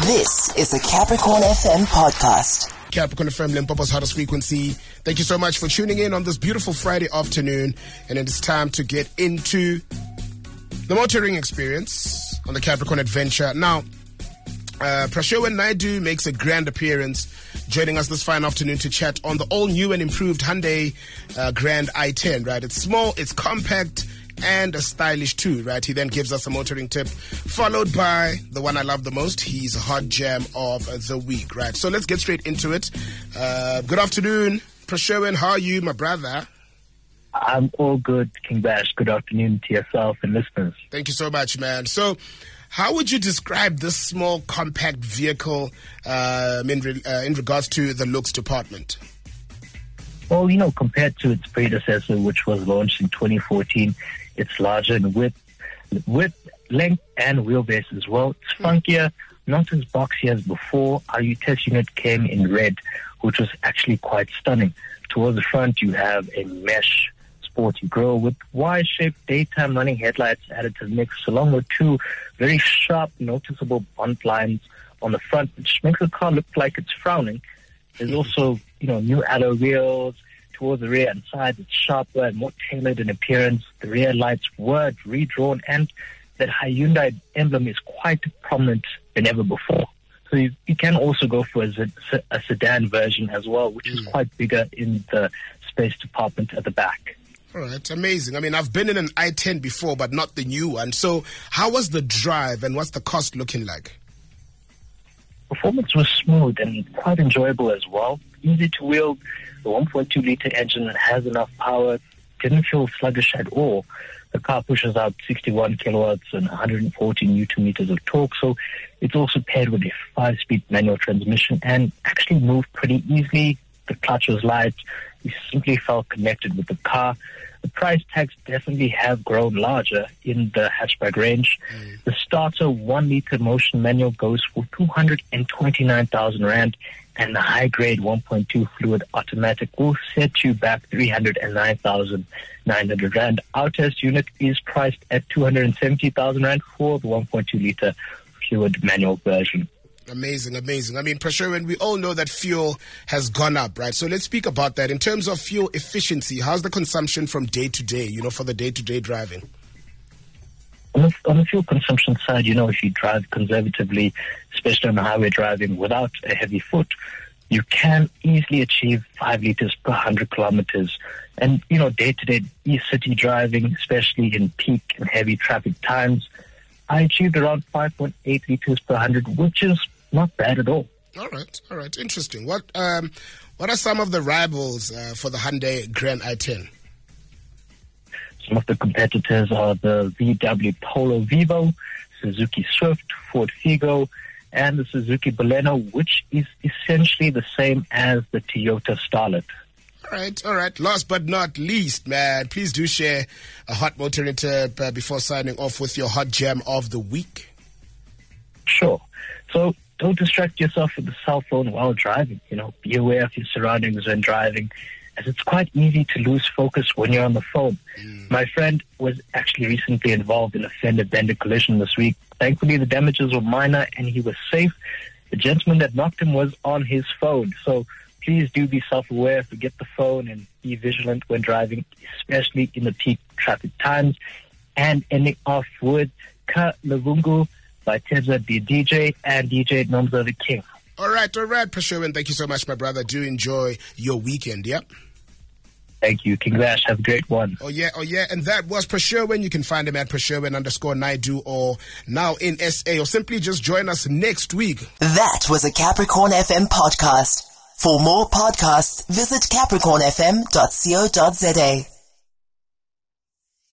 This is a Capricorn FM podcast. Capricorn FM Limpopo's hottest frequency. Thank you so much for tuning in on this beautiful Friday afternoon. And it is time to get into the motoring experience on the Capricorn Adventure. Now, uh, Prashirwin Naidu makes a grand appearance, joining us this fine afternoon to chat on the all new and improved Hyundai uh, Grand i10. Right, it's small, it's compact, and a stylish too, right? He then gives us a motoring tip, followed by the one I love the most. He's hot jam of the week, right? So let's get straight into it. Uh, good afternoon, Prashirwin. How are you, my brother? I'm all good, King Bash. Good afternoon to yourself and listeners. Thank you so much, man. So, how would you describe this small, compact vehicle um, in, re- uh, in regards to the looks department? Well, you know, compared to its predecessor, which was launched in 2014, it's larger in width, width, length, and wheelbase as well. It's hmm. funkier, not as boxy as before. Our U-Test unit came in red, which was actually quite stunning. Towards the front, you have a mesh sporty grille with Y-shaped daytime running headlights added to the mix, along with two very sharp, noticeable bunt lines on the front, which makes the car look like it's frowning. There's also, you know, new alloy wheels, towards the rear and side. It's sharper and more tailored in appearance. The rear lights were redrawn and that Hyundai emblem is quite prominent than ever before. So you, you can also go for a, a, sedan version as well, which is mm. quite bigger in the space department at the back. All right, amazing. I mean, I've been in an i10 before, but not the new one. So, how was the drive and what's the cost looking like? Performance was smooth and quite enjoyable as well. Easy to wield, the 1.2 liter engine that has enough power, didn't feel sluggish at all. The car pushes out 61 kilowatts and 140 newton meters of torque, so it's also paired with a five-speed manual transmission and actually moved pretty easily. The clutch was light. You simply felt connected with the car. The price tags definitely have grown larger in the hatchback range. Mm. The starter one liter motion manual goes for 229,000 Rand and the high grade 1.2 fluid automatic will set you back 309,900 Rand. Our test unit is priced at 270,000 Rand for the 1.2 liter fluid manual version. Amazing, amazing. I mean, Prashirwin we all know that fuel has gone up, right? So let's speak about that. In terms of fuel efficiency, how's the consumption from day to day, you know, for the day to day driving? On the, on the fuel consumption side, you know, if you drive conservatively, especially on the highway driving without a heavy foot, you can easily achieve five liters per 100 kilometers. And, you know, day to day e-city driving, especially in peak and heavy traffic times, I achieved around 5.8 liters per 100, which is not bad at all. All right, all right, interesting. What um, what are some of the rivals uh, for the Hyundai Grand i10? Some of the competitors are the VW Polo Vivo, Suzuki Swift, Ford Figo, and the Suzuki Baleno, which is essentially the same as the Toyota Starlet. All right, all right. Last but not least, man, please do share a hot motoring tip uh, before signing off with your hot gem of the week. Sure. So don't distract yourself with the cell phone while driving. You know, be aware of your surroundings when driving, as it's quite easy to lose focus when you're on the phone. Mm. My friend was actually recently involved in a fender bender collision this week. Thankfully, the damages were minor and he was safe. The gentleman that knocked him was on his phone. So please do be self-aware, forget the phone and be vigilant when driving, especially in the peak traffic times. And ending off with Ka Lavungu by Teza the DJ and DJ Nomza the King. All right, all right, Prashirwin. Thank you so much, my brother. Do enjoy your weekend, yeah? Thank you. Congrats. Have a great one. Oh, yeah. Oh, yeah. And that was Prashirwin. You can find him at Prashirwin underscore Naidu or now in SA or simply just join us next week. That was a Capricorn FM podcast. For more podcasts, visit capricornfm.co.za.